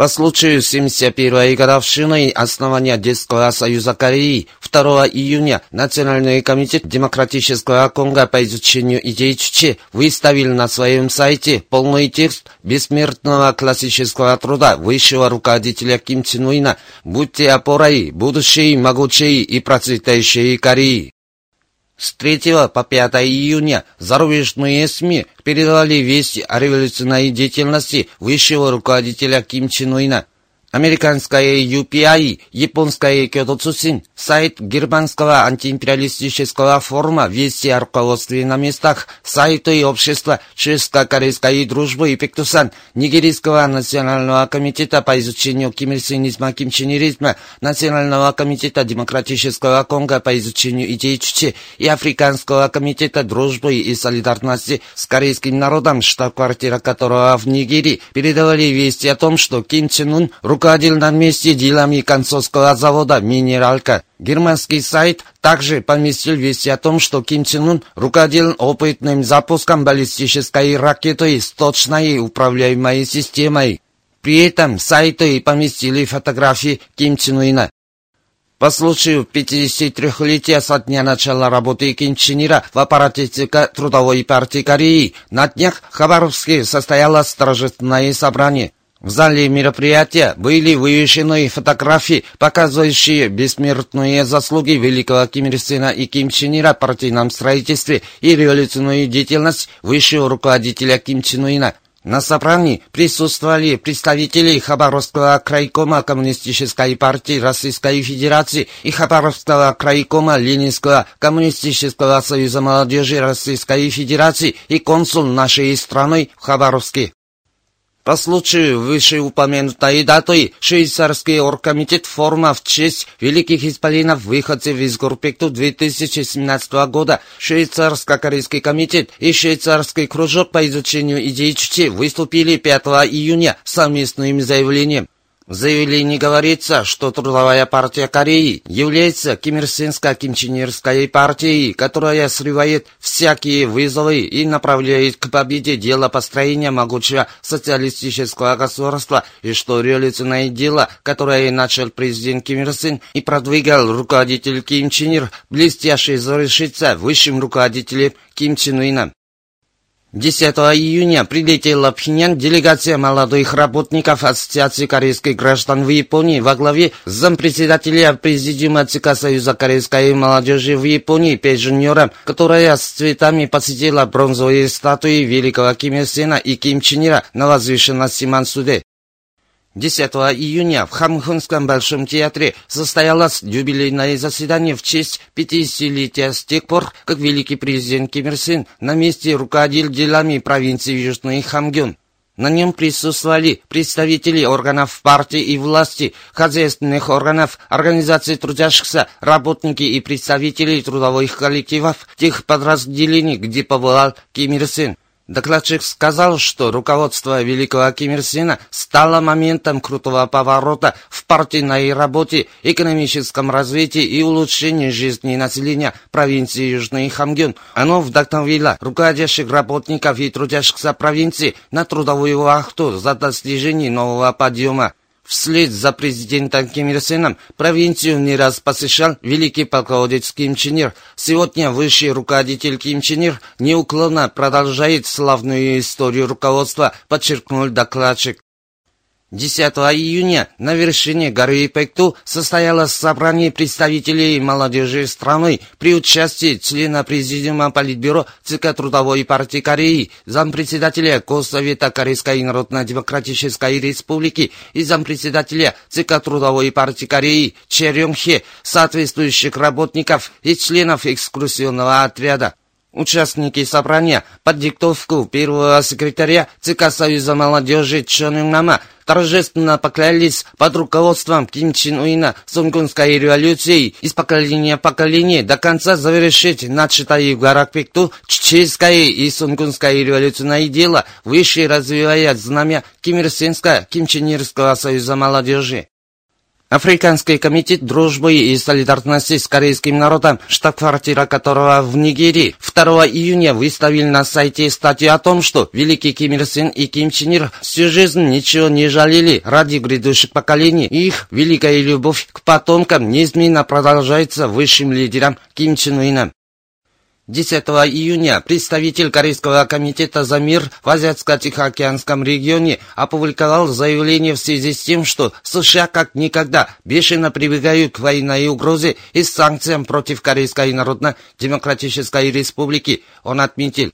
По случаю 71-й годовщины основания Детского союза Кореи 2 июня Национальный комитет Демократического Конго по изучению идей Чучи выставил на своем сайте полный текст бессмертного классического труда высшего руководителя Ким Чен Уина «Будьте опорой будущей, могучей и процветающей Кореи». С 3 по 5 июня зарубежные СМИ передавали вести о революционной деятельности высшего руководителя Ким Чен Уина. Американская UPI, японская Кёто сайт германского антиимпериалистического форума «Вести о руководстве на местах», сайты общества чешско-корейской дружбы и Пектусан, Нигерийского национального комитета по изучению кимирсинизма, кимченеризма, Национального комитета демократического Конго по изучению идей Чучи и Африканского комитета дружбы и солидарности с корейским народом, штаб-квартира которого в Нигерии, передавали вести о том, что Ким Чен Ун руководил на месте делами концовского завода «Минералка». Германский сайт также поместил вести о том, что Ким Чен Ун руководил опытным запуском баллистической ракеты с точной управляемой системой. При этом сайты поместили фотографии Ким Чен Уина. По случаю 53-летия со дня начала работы Ким Чен в аппарате ЦК Трудовой партии Кореи на днях в Хабаровске состоялось торжественное собрание. В зале мероприятия были вывешены фотографии, показывающие бессмертные заслуги великого Ким Ир Сена и Ким Чен Ира в партийном строительстве и революционную деятельность высшего руководителя Ким Чен Уина. На собрании присутствовали представители Хабаровского крайкома Коммунистической партии Российской Федерации и Хабаровского крайкома Ленинского Коммунистического союза молодежи Российской Федерации и консул нашей страны в Хабаровске. По случаю вышеупомянутой даты швейцарский оргкомитет форума в честь великих исполинов выходцев из Гурпекту 2017 года, швейцарско-корейский комитет и швейцарский кружок по изучению идей Чучи выступили 5 июня совместным заявлением. В заявлении говорится, что Трудовая партия Кореи является кимирсинско-кимченерской партией, которая срывает всякие вызовы и направляет к победе дело построения могучего социалистического государства, и что революционное дело, которое начал президент Ким Ир Сен и продвигал руководитель Ким Чен Ир, блестяще завершится высшим руководителем Ким Чен Уином. 10 июня прилетела в Пхеньян делегация молодых работников Ассоциации корейских граждан в Японии во главе с зампредседателя Президиума ЦК Союза корейской молодежи в Японии Пейджуньора, которая с цветами посетила бронзовые статуи великого Ким Сена и Ким Чен на возвышенности Мансуде. 10 июня в Хамхунском Большом театре состоялось юбилейное заседание в честь 50-летия с тех пор, как великий президент Ким Ир Сен на месте руководил делами провинции Южный Хамгюн. На нем присутствовали представители органов партии и власти, хозяйственных органов, организаций трудящихся, работники и представители трудовых коллективов тех подразделений, где побывал Ким Ир Сен. Докладчик сказал, что руководство великого Ким Ир Сена стало моментом крутого поворота в партийной работе, экономическом развитии и улучшении жизни населения провинции Южный Хамгюн. Оно вдохновило руководящих работников и трудящихся провинции на трудовую вахту за достижение нового подъема. Вслед за президентом Ким Ир Сеном провинцию не раз посещал великий полководец Ким Чен Ир. Сегодня высший руководитель Ким Чен Ир неуклонно продолжает славную историю руководства, подчеркнул докладчик. 10 июня на вершине горы Пекту состоялось собрание представителей молодежи страны при участии члена Президиума Политбюро ЦК Трудовой партии Кореи, зампредседателя Госсовета Корейской Народно-Демократической Республики и зампредседателя ЦК Трудовой партии Кореи Че Рёнхе, соответствующих работников и членов экскурсионного отряда. Участники собрания под диктовку первого секретаря ЦК Союза молодежи Чон Нама торжественно поклялись под руководством Ким Чен Уина Сунгунской революцией из поколения в поколение до конца завершить начатое в горах Пекту чеченское и сунгунское революционное дело, выше развивая знамя Ким Ир Сенского Ким Чен Ирского союза молодежи. Африканский комитет дружбы и солидарности с корейским народом, штаб-квартира которого в Нигерии, 2 июня выставил на сайте статью о том, что великий Ким Ир Сен и Ким Чен Ир всю жизнь ничего не жалели ради грядущих поколений, их великая любовь к потомкам неизменно продолжается высшим лидером Ким Чен Ыном. 10 июня представитель Корейского комитета за мир в Азиатско-Тихоокеанском регионе опубликовал заявление в связи с тем, что США как никогда бешено прибегают к военной угрозе и санкциям против Корейской Народно-Демократической Республики. Он отметил,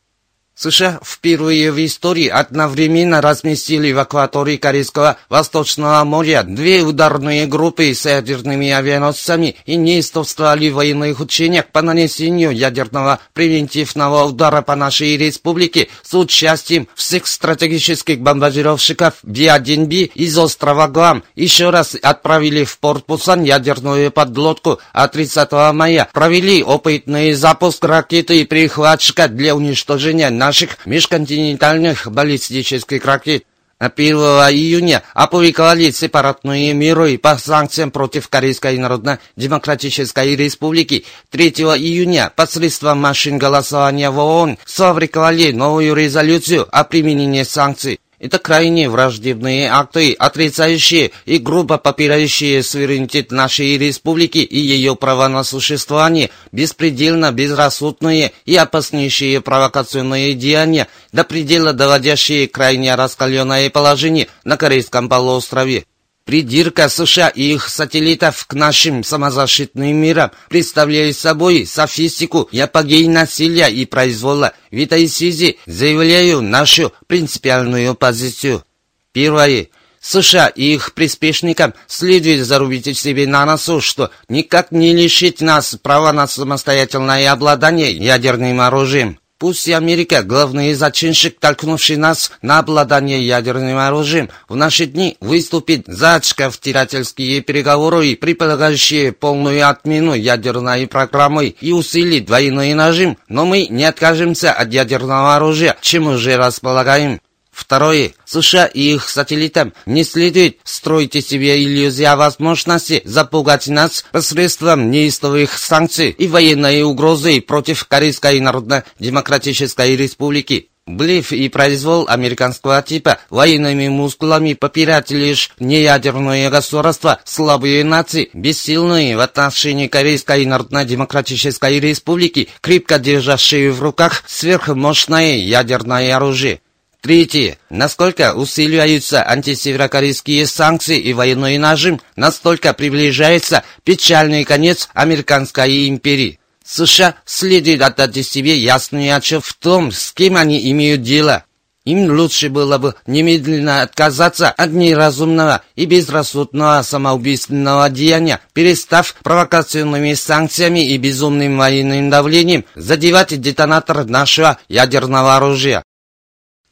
США впервые в истории одновременно разместили в акватории Корейского Восточного моря две ударные группы с ядерными авианосцами и неистовствовали в военных учениях по нанесению ядерного превентивного удара по нашей республике с участием всех стратегических бомбардировщиков Би-1Би из острова Гуам. Еще раз отправили в порт Пусан ядерную подлодку, а 30 мая провели опытный запуск ракеты и перехватчика для уничтожения наших межконтинентальных баллистических ракет. 1 июня опубликовали сепаратные меры по санкциям против Корейской Народно-Демократической Республики. 3 июня посредством машин голосования в ООН сфабриковали новую резолюцию о применении санкций. Это крайне враждебные акты, отрицающие и грубо попирающие суверенитет нашей республики и ее права на существование, беспредельно безрассудные и опаснейшие провокационные деяния, до предела доводящие крайне раскаленное положение на Корейском полуострове. Придирка США и их сателлитов к нашим самозащитным мирам представляет собой софистику и апогей насилия и произвола. В этой связи заявляю нашу принципиальную позицию. Первое. США и их приспешникам следует зарубить себе на носу, что никак не лишить нас права на самостоятельное обладание ядерным оружием. Пусть и Америка, главный зачинщик, толкнувший нас на обладание ядерным оружием, в наши дни выступит за втирательские переговоры, предполагающие полную отмену ядерной программы и усилит военный нажим, но мы не откажемся от ядерного оружия, чем уже располагаем. Второе. США и их сателлитам не следует строить себе иллюзии о возможности запугать нас посредством неистовых санкций и военной угрозы против Корейской Народно-Демократической Республики. Блеф и произвол американского типа военными мускулами попирать лишь неядерное государство, слабые нации, бессильные в отношении Корейской Народно-Демократической Республики, крепко держащие в руках сверхмощное ядерное оружие. Третье. Насколько усиливаются антисеверокорейские санкции и военной нажим, настолько приближается печальный конец американской империи. США следует отдать себе ясный отчет в том, с кем они имеют дело. Им лучше было бы немедленно отказаться от неразумного и безрассудного самоубийственного деяния, перестав провокационными санкциями и безумным военным давлением задевать детонатор нашего ядерного оружия.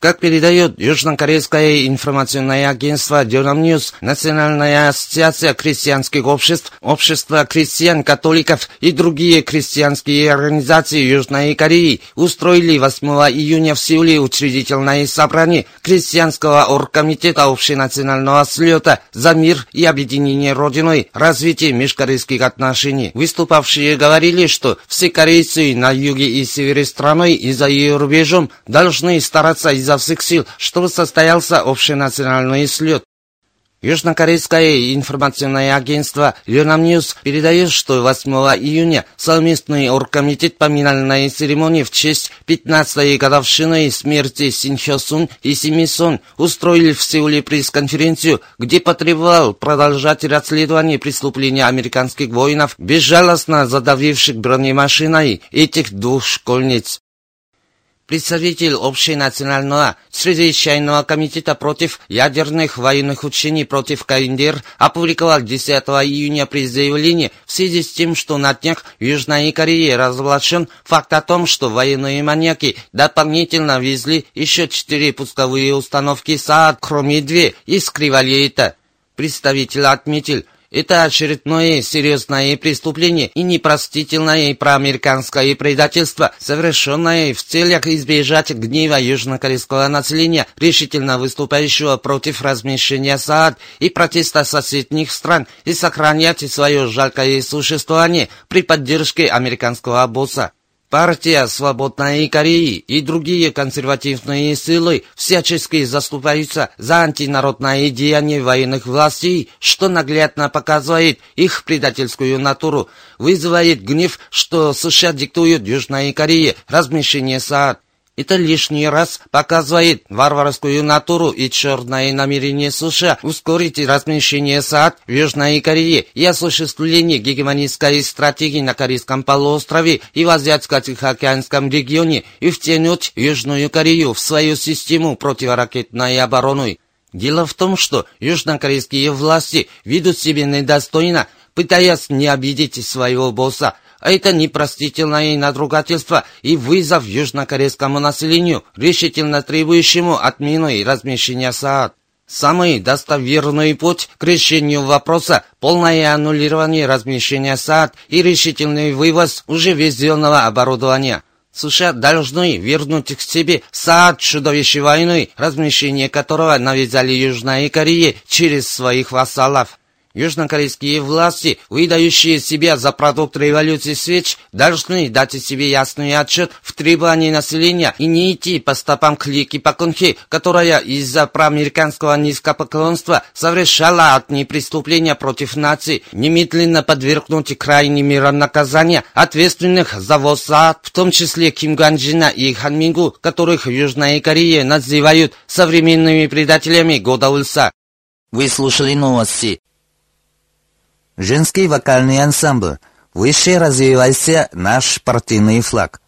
Как передает южнокорейское информационное агентство Ёнхап Ньюс, Национальная ассоциация крестьянских обществ, Общество крестьян-католиков и другие крестьянские организации Южной Кореи устроили 8 июня в Сеуле учредительное собрание Крестьянского оргкомитета общенационального слета за мир и объединение Родины, развитие межкорейских отношений. Выступавшие говорили, что все корейцы на юге и севере страны и за ее рубежом должны стараться из-за изо всех сил, чтобы состоялся общенациональный слет. Южнокорейское информационное агентство Ёнхап Ньюс передает, что 8 июня совместный оргкомитет поминальной церемонии в честь 15-й годовщины смерти Син Хё Сун и Сим Ми Сон устроили в Сеуле пресс-конференцию, где потребовал продолжать расследование преступления американских воинов, безжалостно задавивших бронемашиной этих двух школьниц. Представитель Общенационального чрезвычайного комитета против ядерных военных учений против КНДР опубликовал 10 июня заявление в связи с тем, что на днях в Южной Корее разоблачен факт о том, что военные маньяки дополнительно ввезли еще четыре пусковые установки СААД, кроме две, и скрывали это. Представитель отметил, это очередное серьезное преступление и непростительное проамериканское предательство, совершенное в целях избежать гнева южнокорейского населения, решительно выступающего против размещения СААД и протеста соседних стран, и сохранять свое жалкое существование при поддержке американского босса. Партия «Свободной Кореи» и другие консервативные силы всячески заступаются за антинародное деяние военных властей, что наглядно показывает их предательскую натуру, вызывает гнев, что США диктуют Южной Корее размещение СААД. Это лишний раз показывает варварскую натуру и черное намерение США ускорить размещение САД в Южной Корее и осуществление гегемонистской стратегии на Корейском полуострове и в Азиатско-Тихоокеанском регионе и втянуть Южную Корею в свою систему противоракетной обороны. Дело в том, что южнокорейские власти ведут себя недостойно, пытаясь не обидеть своего босса, это непростительное надругательство и вызов южнокорейскому населению, решительно требующему отмены и размещения СААД. Самый достоверный путь к решению вопроса – полное аннулирование размещения СААД и решительный вывоз уже ввезенного оборудования. США должны вернуть к себе СААД чудовище войны, размещение которого навязали Южной Корее через своих вассалов. Южнокорейские власти, выдающие себя за продукт революции свеч, должны дать себе ясный отчет в требовании населения и не идти по стопам клики Пакунхи, которая из-за проамериканского низкопоклонства совершала от преступления против нации, немедленно подвергнуть крайней меры наказания ответственных за ВОСА, в том числе Ким Ганджина и Хан Мингу, которых в Южной Корее называют современными предателями года Ульса. Вы слушали новости. Женский вокальный ансамбль. Выше развивайся наш партийный флаг.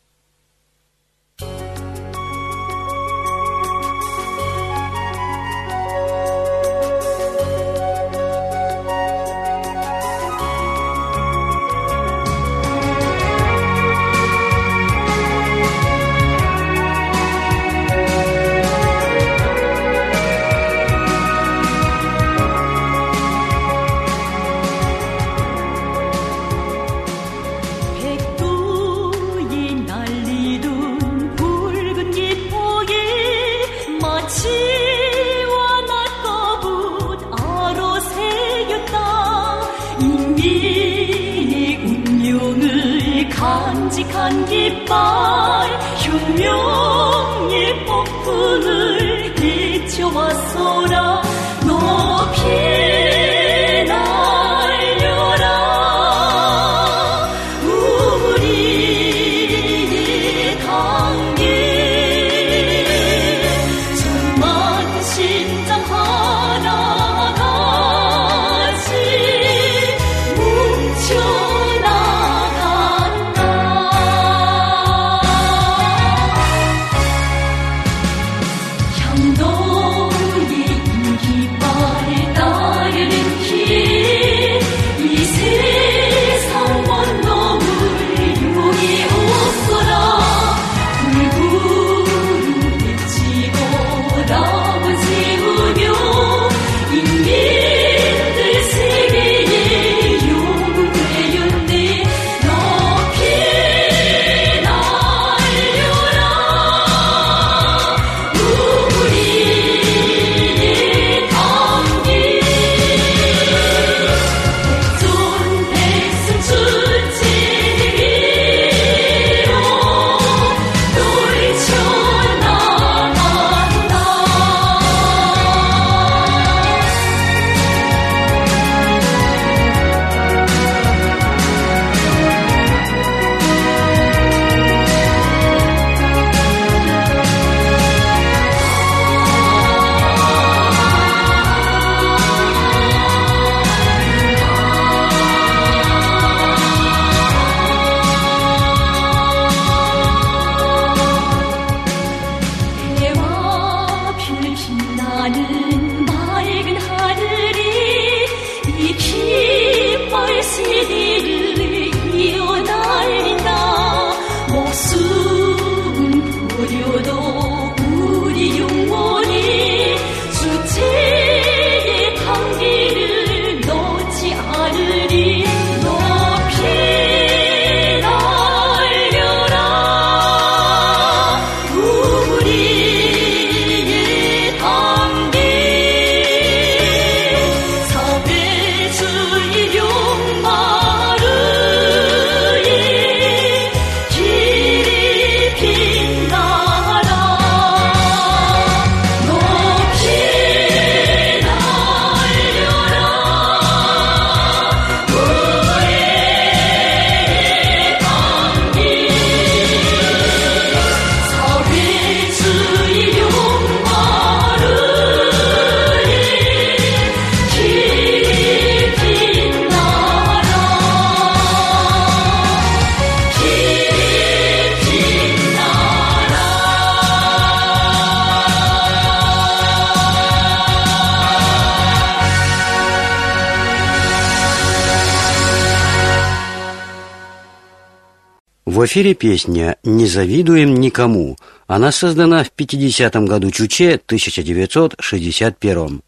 Эфире песня «Не завидуем никому». Она создана в 50-м году Чуче 1961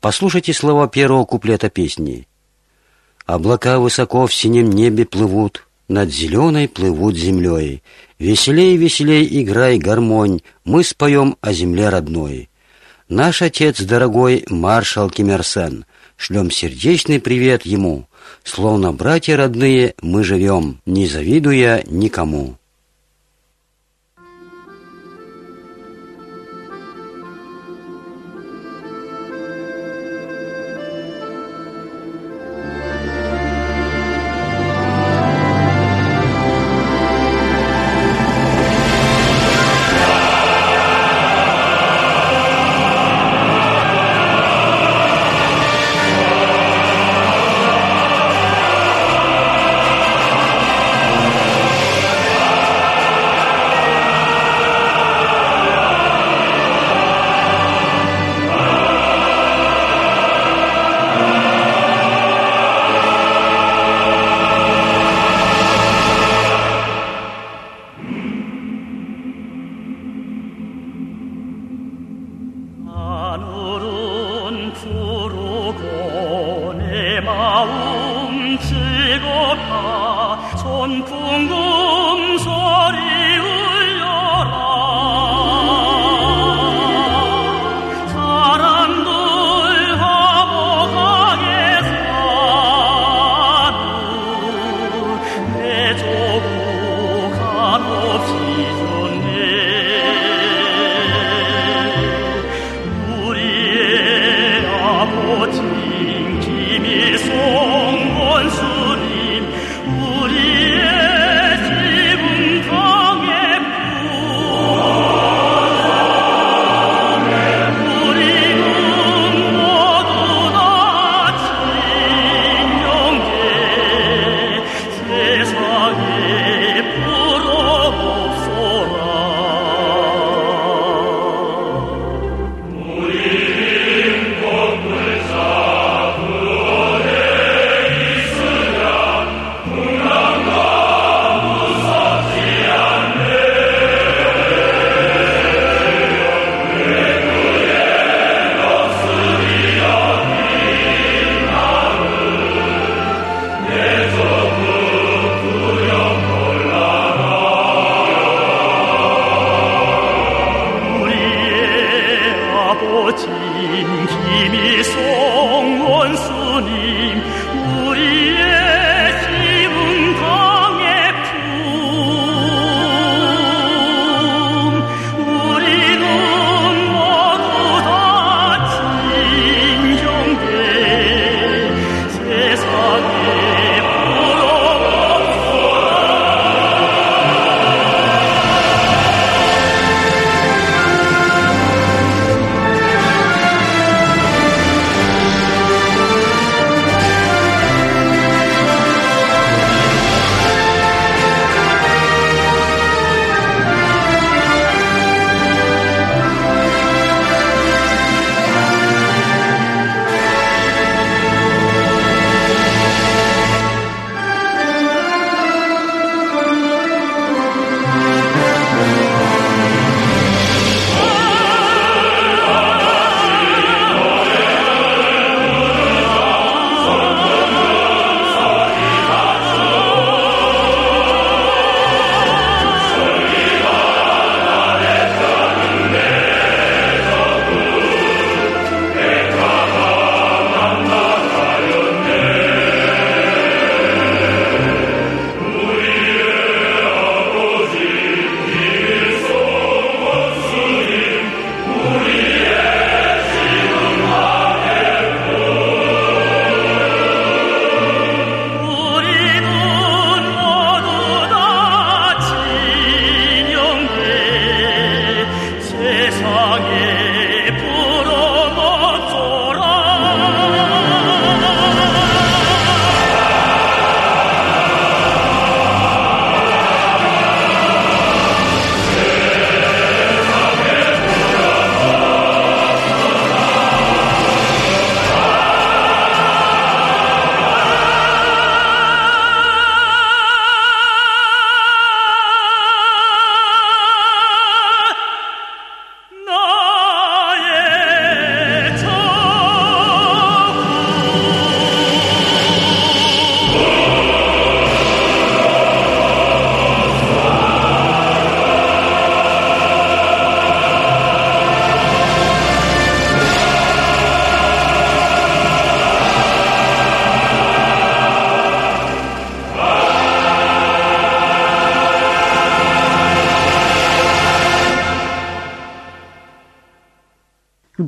Послушайте слова первого куплета песни. «Облака высоко в синем небе плывут, над зеленой плывут землей. Веселей, веселей играй гармонь, мы споем о земле родной. Наш отец дорогой, маршал Ким Ир Сен, шлем сердечный привет ему. Словно братья родные мы живем, не завидуя никому.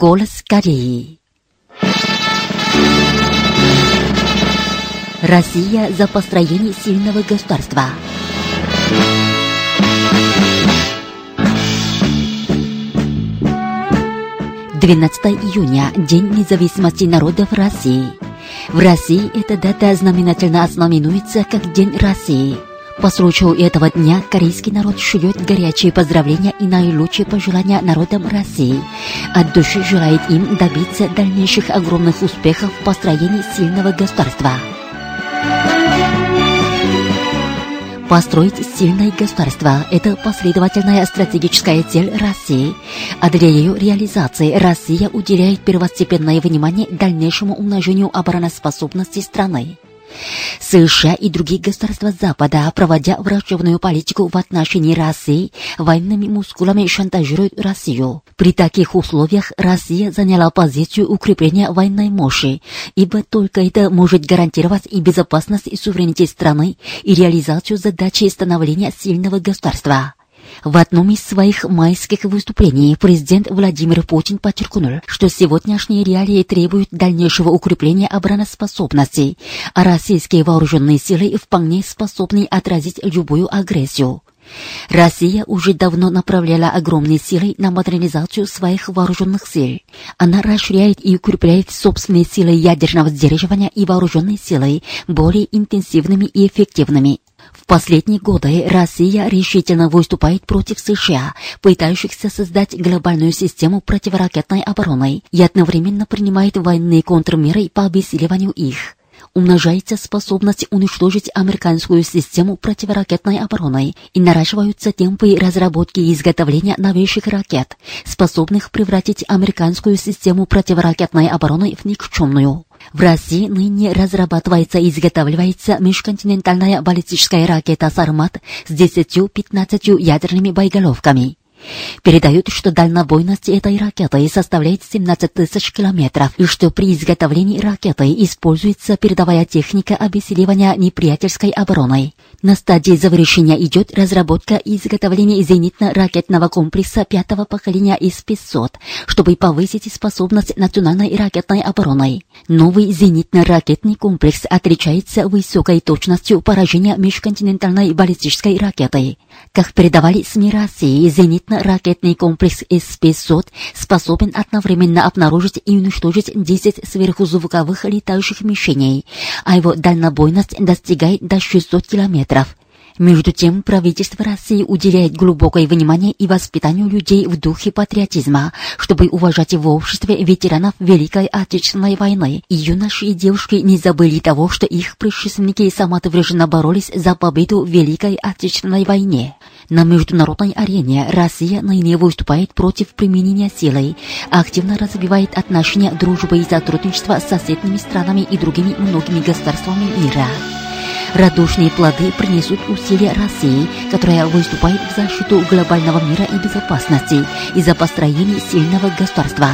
Голос Кореи. Россия за построение сильного государства. Двенадцатое июня – День независимости народов России. В России эта дата знаменательно ознаменуется как День России. По случаю этого дня корейский народ шлет горячие поздравления и наилучшие пожелания народам России. От души желает им добиться дальнейших огромных успехов в построении сильного государства. Построить сильное государство – это последовательная стратегическая цель России, а для ее реализации Россия уделяет первостепенное внимание дальнейшему умножению обороноспособности страны. США и другие государства Запада, проводя врачебную политику в отношении России, военными мускулами шантажируют Россию. При таких условиях Россия заняла позицию укрепления военной мощи, ибо только это может гарантировать и безопасность и суверенитет страны, и реализацию задачи становления сильного государства. В одном из своих майских выступлений президент Владимир Путин подчеркнул, что сегодняшние реалии требуют дальнейшего укрепления обороноспособности, а российские вооруженные силы вполне способны отразить любую агрессию. Россия уже давно направляла огромные силы на модернизацию своих вооруженных сил. Она расширяет и укрепляет собственные силы ядерного сдерживания и вооруженные силы более интенсивными и эффективными. В последние годы Россия решительно выступает против США, пытающихся создать глобальную систему противоракетной обороны и одновременно принимает военные контрмеры по обессиливанию их умножается способность уничтожить американскую систему противоракетной обороны и наращиваются темпы разработки и изготовления новейших ракет, способных превратить американскую систему противоракетной обороны в никчемную. В России ныне разрабатывается и изготавливается межконтинентальная баллистическая ракета «Сармат» с 10-15 ядерными боеголовками. Передают, что дальнобойность этой ракеты составляет 17 тысяч километров, и что при изготовлении ракеты используется передовая техника обессиливания неприятельской обороны. На стадии завершения идет разработка и изготовление зенитно-ракетного комплекса пятого поколения С-500, чтобы повысить способность национальной ракетной обороны. Новый зенитно-ракетный комплекс отличается высокой точностью поражения межконтинентальной баллистической ракеты. Как передавали СМИ России, зенитно-ракетный комплекс С-500 способен одновременно обнаружить и уничтожить 10 сверхзвуковых летающих мишеней, а его дальнобойность достигает до 600 километров. Между тем, правительство России уделяет глубокое внимание и воспитанию людей в духе патриотизма, чтобы уважать в обществе ветеранов Великой Отечественной войны. И юноши и девушки не забыли того, что их предшественники самоотверженно боролись за победу в Великой Отечественной войне. На международной арене Россия ныне выступает против применения силы, активно развивает отношения дружбы и сотрудничества с соседними странами и другими многими государствами мира. Радушные плоды принесут усилия России, которая выступает в защиту глобального мира и безопасности и за построение сильного государства.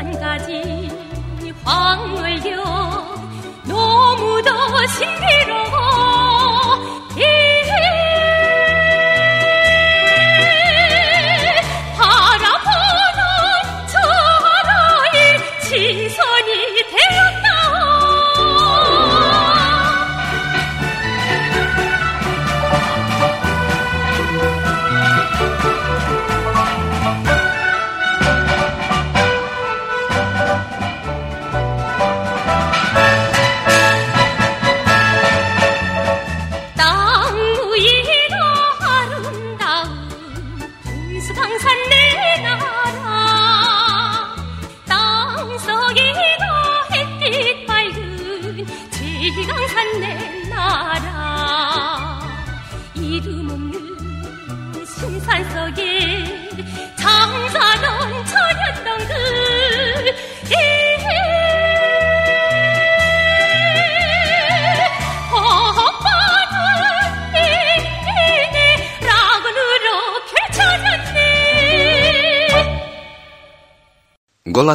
일만 가지 황을겨 너무도 신비로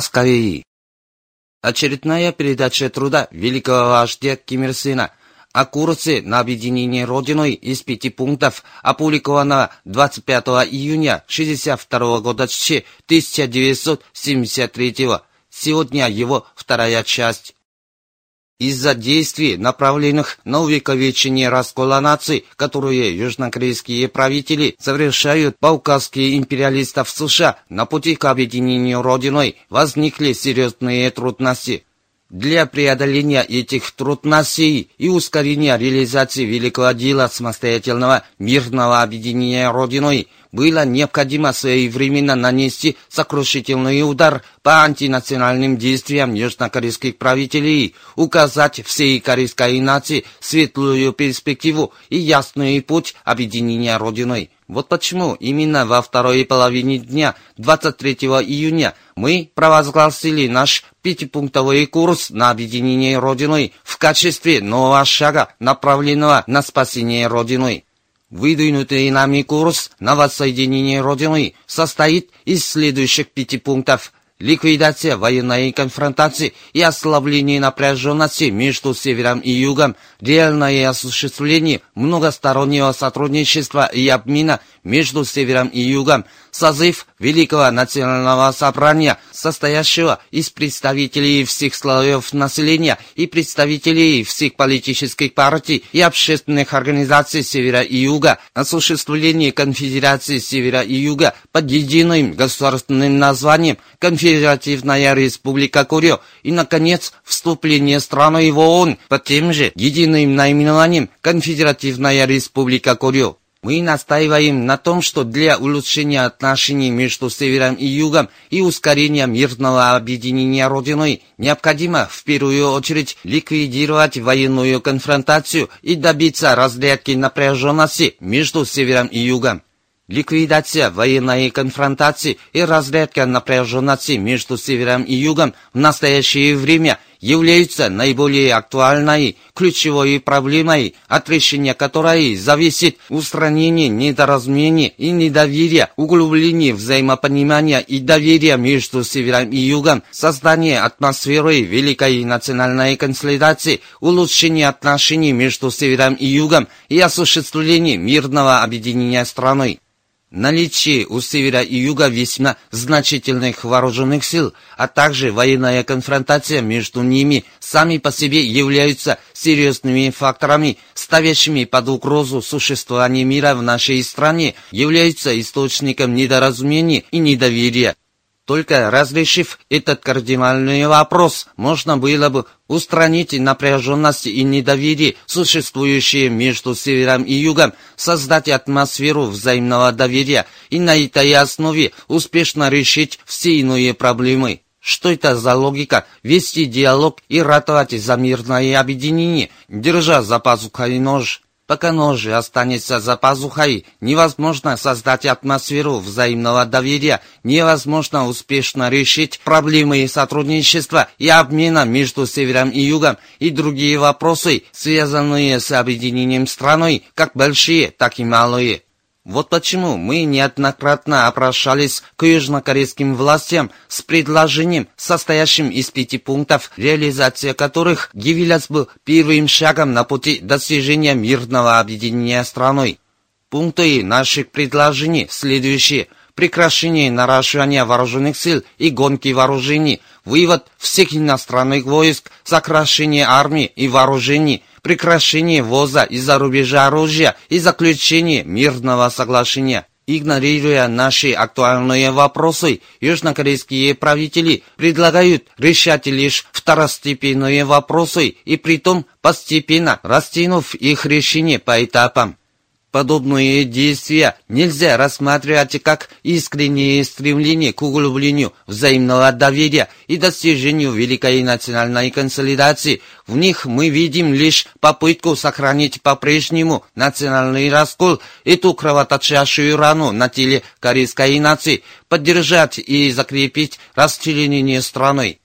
Кореи. Очередная передача труда великого вождя Ким Ир Сына о курсе на объединение Родиной из пяти пунктов, опубликованного 25 июня 62 года 1973 Сегодня его вторая часть. Из-за действий, направленных на увековечение раскола наций, которые южнокорейские правители совершают по указке империалистов США на пути к объединению Родиной, возникли серьезные трудности. Для преодоления этих трудностей и ускорения реализации великого дела самостоятельного мирного объединения Родиной было необходимо своевременно нанести сокрушительный удар по антинациональным действиям южнокорейских правителей, указать всей корейской нации светлую перспективу и ясный путь объединения Родиной. Вот почему именно во второй половине дня 23 июня мы провозгласили наш пятипунктовый курс на объединение Родиной в качестве нового шага, направленного на спасение Родиной. Выдвинутый нами курс на воссоединение Родины состоит из следующих пяти пунктов. Ликвидация военной конфронтации и ослабление напряженности между Севером и Югом, реальное осуществление многостороннего сотрудничества и обмена между Севером и Югом, созыв Великого Национального Собрания, состоящего из представителей всех слоев населения и представителей всех политических партий и общественных организаций Севера и Юга, осуществление конфедерации Севера и Юга под единым государственным названием Конфедеративная Республика Корея и, наконец, вступление страны в ООН под тем же единым наименованием Конфедеративная Республика Корея. Мы настаиваем на том, что для улучшения отношений между Севером и Югом и ускорения мирного объединения Родиной необходимо в первую очередь ликвидировать военную конфронтацию и добиться разрядки напряженности между Севером и Югом. Ликвидация военной конфронтации и разрядка напряженности между Севером и Югом в настоящее время являются наиболее актуальной ключевой проблемой, от решения которой зависит устранение недоразумений и недоверия, углубление взаимопонимания и доверия между Севером и Югом, создание атмосферы великой национальной консолидации, улучшение отношений между Севером и Югом и осуществление мирного объединения страны. Наличие у севера и юга весьма значительных вооруженных сил, а также военная конфронтация между ними сами по себе являются серьезными факторами, ставящими под угрозу существование мира в нашей стране, являются источником недоразумений и недоверия. Только разрешив этот кардинальный вопрос, можно было бы устранить напряженность и недоверие, существующие между севером и югом, создать атмосферу взаимного доверия и на этой основе успешно решить все иные проблемы. Что это за логика вести диалог и ратовать за мирное объединение, держа за пазухой нож? Пока нож останется за пазухой, невозможно создать атмосферу взаимного доверия, невозможно успешно решить проблемы сотрудничества и обмена между севером и югом и другие вопросы, связанные с объединением страной, как большие, так и малые. Вот почему мы неоднократно обращались к южнокорейским властям с предложением, состоящим из пяти пунктов, реализация которых явилась бы первым шагом на пути достижения мирного объединения страной. Пункты наших предложений следующие. Прекращение наращивания вооруженных сил и гонки вооружений, вывод всех иностранных войск, сокращение армии и вооружений – прекращение ввоза из-за рубежа оружия и заключение мирного соглашения. Игнорируя наши актуальные вопросы, южнокорейские правители предлагают решать лишь второстепенные вопросы и притом постепенно растянув их решение по этапам. Подобные действия нельзя рассматривать как искреннее стремление к углублению взаимного доверия и достижению великой национальной консолидации. В них мы видим лишь попытку сохранить по-прежнему национальный раскол, эту кровоточащую рану на теле корейской нации, поддержать и закрепить расчленение страны.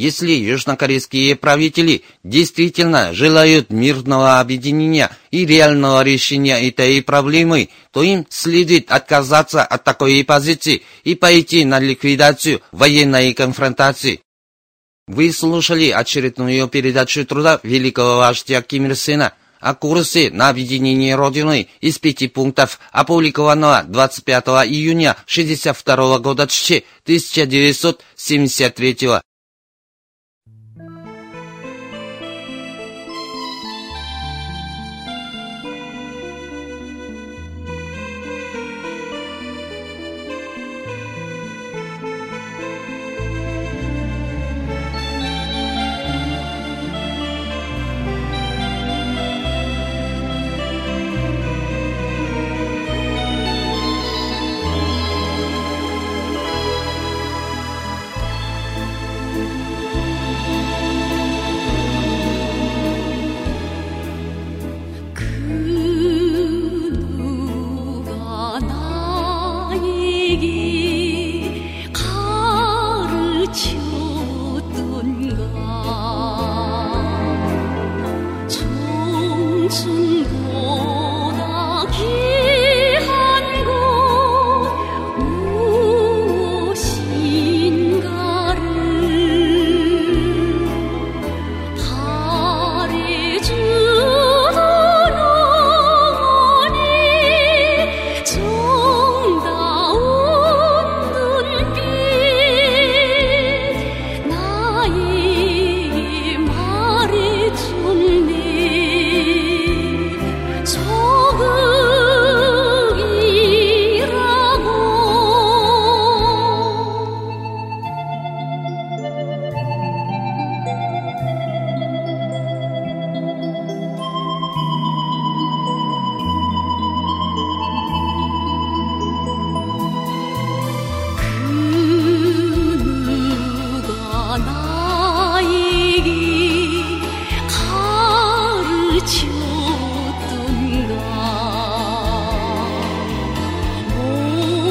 Если южнокорейские правители действительно желают мирного объединения и реального решения этой проблемы, то им следует отказаться от такой позиции и пойти на ликвидацию военной конфронтации. Вы слушали очередную передачу труда великого вождя Ким Ир Сена о курсе на объединение Родины из пяти пунктов, опубликованного 25 июня 1962 года 1973생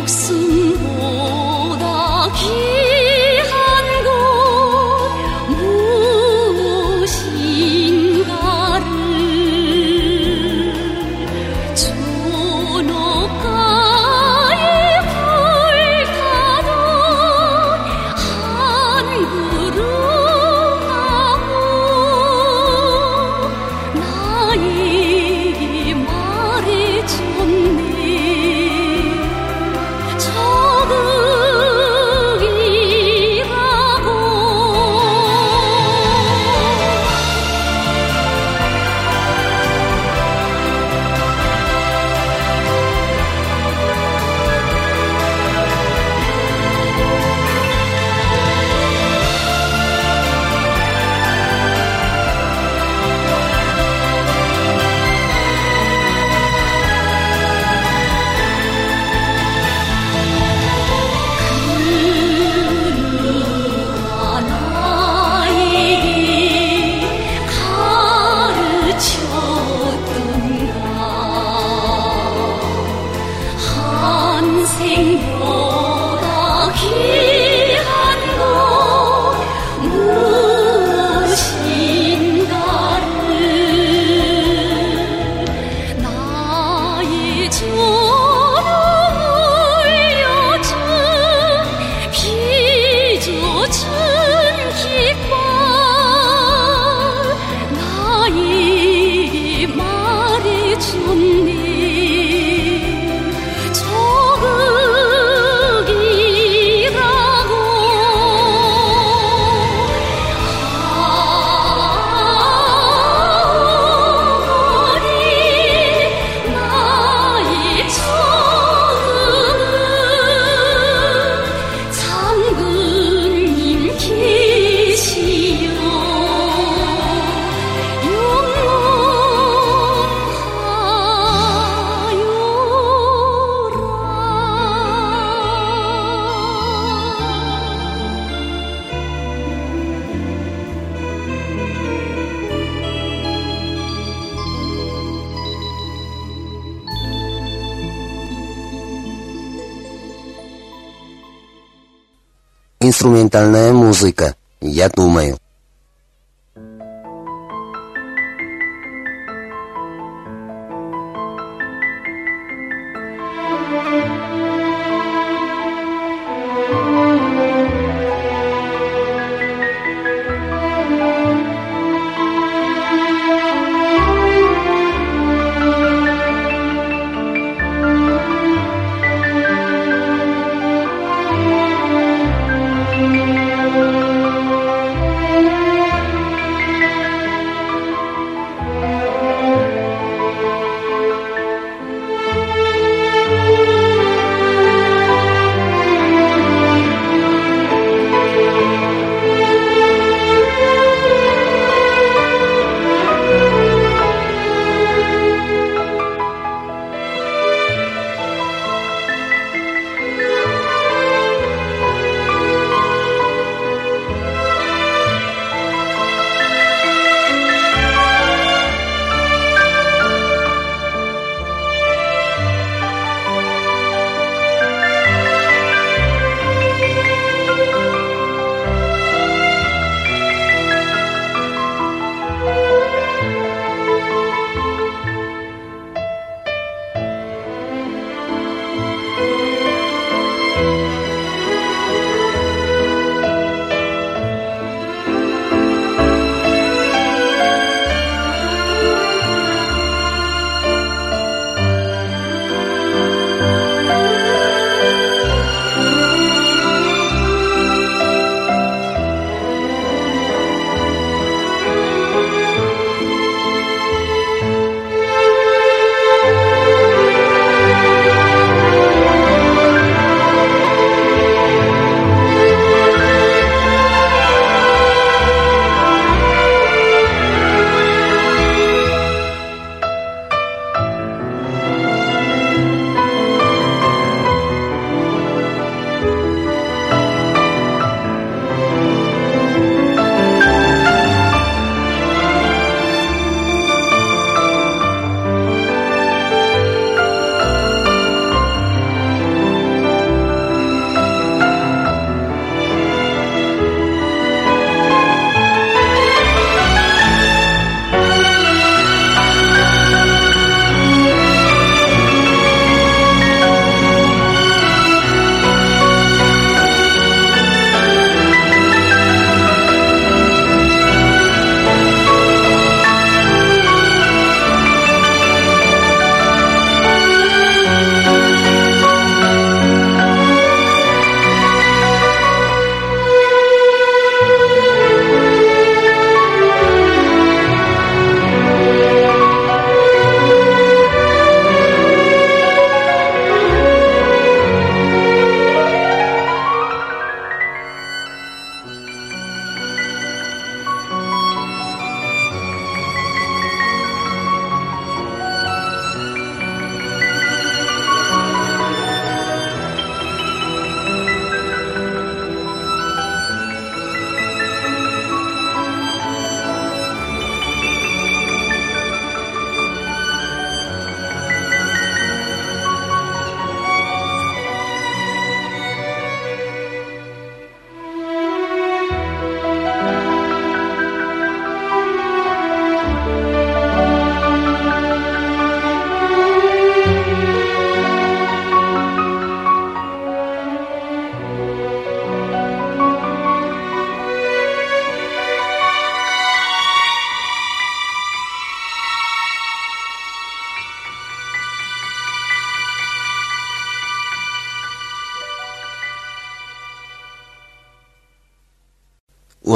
So. Инструментальная музыка, я думаю.